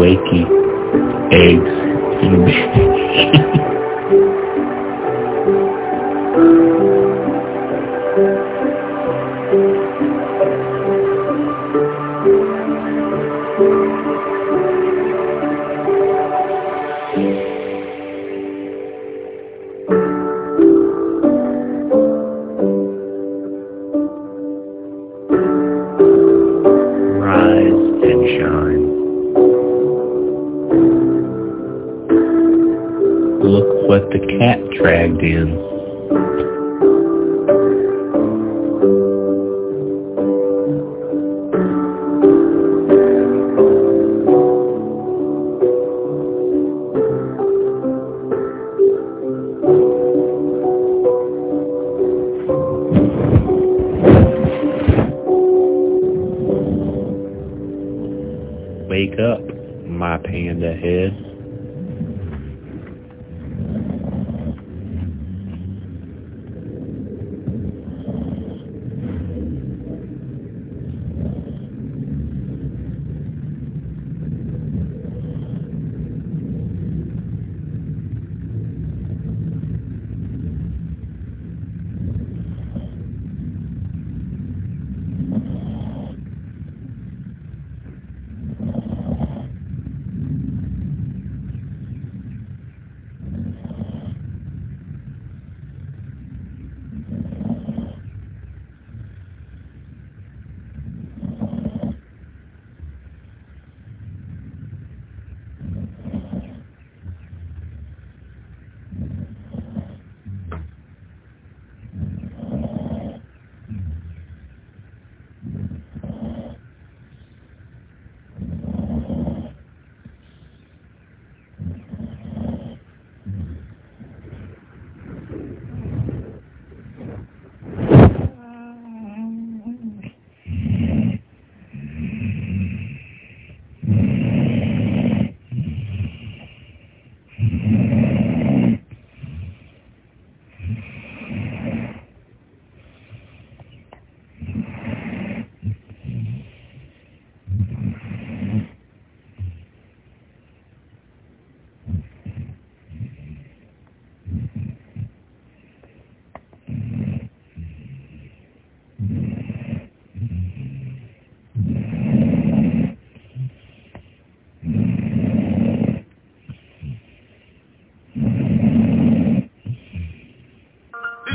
wakey eggs and Wake up, my panda head. Thank you.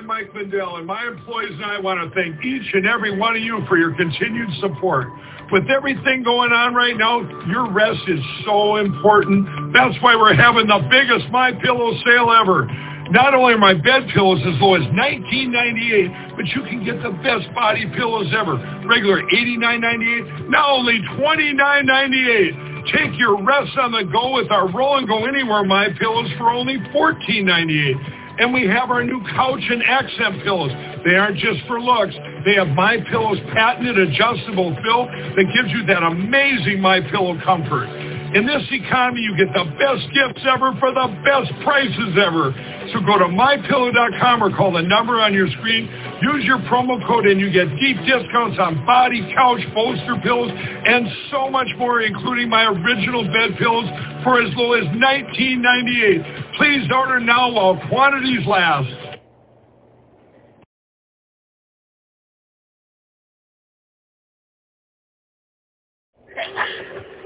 I'm Mike Lindell, and my employees and I want to thank each and every one of you for your continued support. With everything going on right now, your rest is so important. That's why we're having the biggest My Pillow sale ever. Not only are my bed pillows as low as $19.98, but you can get the best body pillows ever. Regular $89.98, now only $29.98. Take your rest on the go with our Roll and Go Anywhere My Pillows for only $14.98. And we have our new couch and accent pillows They aren't just for looks. They have My Pillow's patented adjustable fill that gives you that amazing My Pillow comfort. In this economy, you get the best gifts ever for the best prices ever. So go to mypillow.com or call the number on your screen. Use your promo code and you get deep discounts on body, couch, bolster pillows, and so much more, including my original bed pillows for as low as $19.98. Please order now while quantities last.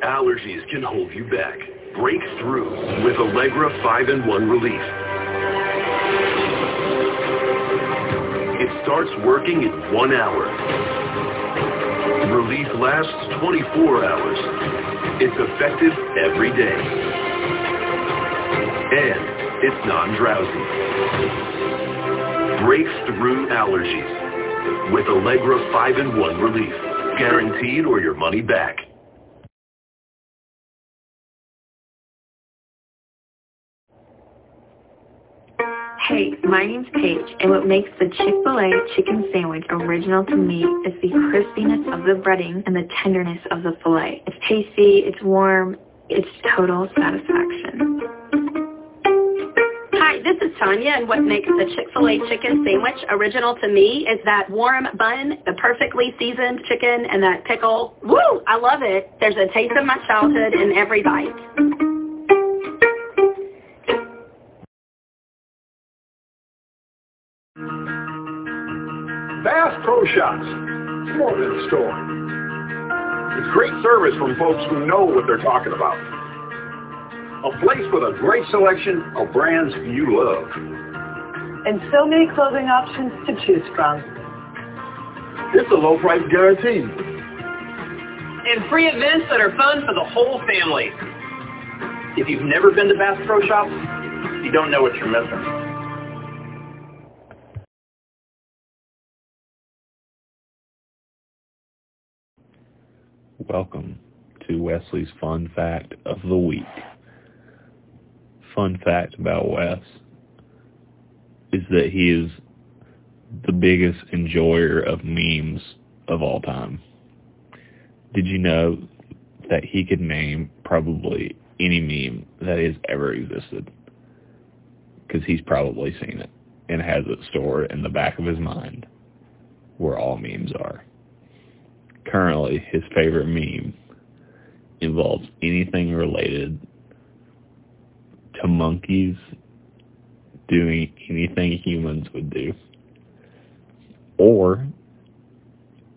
Allergies can hold you back. Break through with Allegra 5-in-1 Relief. Starts working in one hour. Relief lasts 24 hours. It's effective every day. And it's non-drowsy. Break through allergies with Allegra 5-in-1 Relief. Guaranteed or your money back. Hey, my name's Paige, and what makes the Chick-fil-A chicken sandwich original to me is the crispiness of the breading and the tenderness of the filet. It's tasty, it's warm, it's total satisfaction. Hi, this is Tanya, and what makes the Chick-fil-A chicken sandwich original to me is that warm bun, the perfectly seasoned chicken, and that pickle. Woo! I love it. There's a taste of my childhood in every bite. Bass Pro Shops. It's more than a store. It's great service from folks who know what they're talking about. A place with a great selection of brands you love. And so many clothing options to choose from. It's a low price guarantee. And free events that are fun for the whole family. If you've never been to Bass Pro Shops, you don't know what you're missing. Welcome to Wesley's Fun Fact of the Week. Fun fact about Wes is that he is the biggest enjoyer of memes of all time. Did you know that he could name probably any meme that has ever existed? Because he's probably seen it and has it stored in the back of his mind where all memes are currently his favorite meme involves anything related to monkeys doing anything humans would do or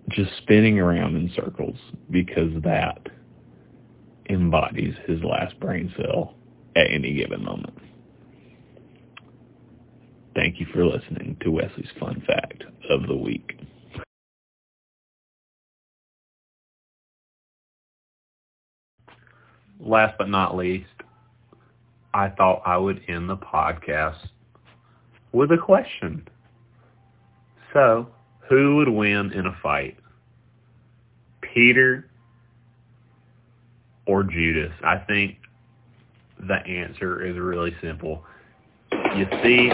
just spinning around in circles because that embodies his last brain cell at any given moment. Thank you for listening to Wesley's Fun Fact of the Week. Last but not least, I thought I would end the podcast with a question. So, who would win in a fight? Peter or Judas? I think the answer is really simple. You see,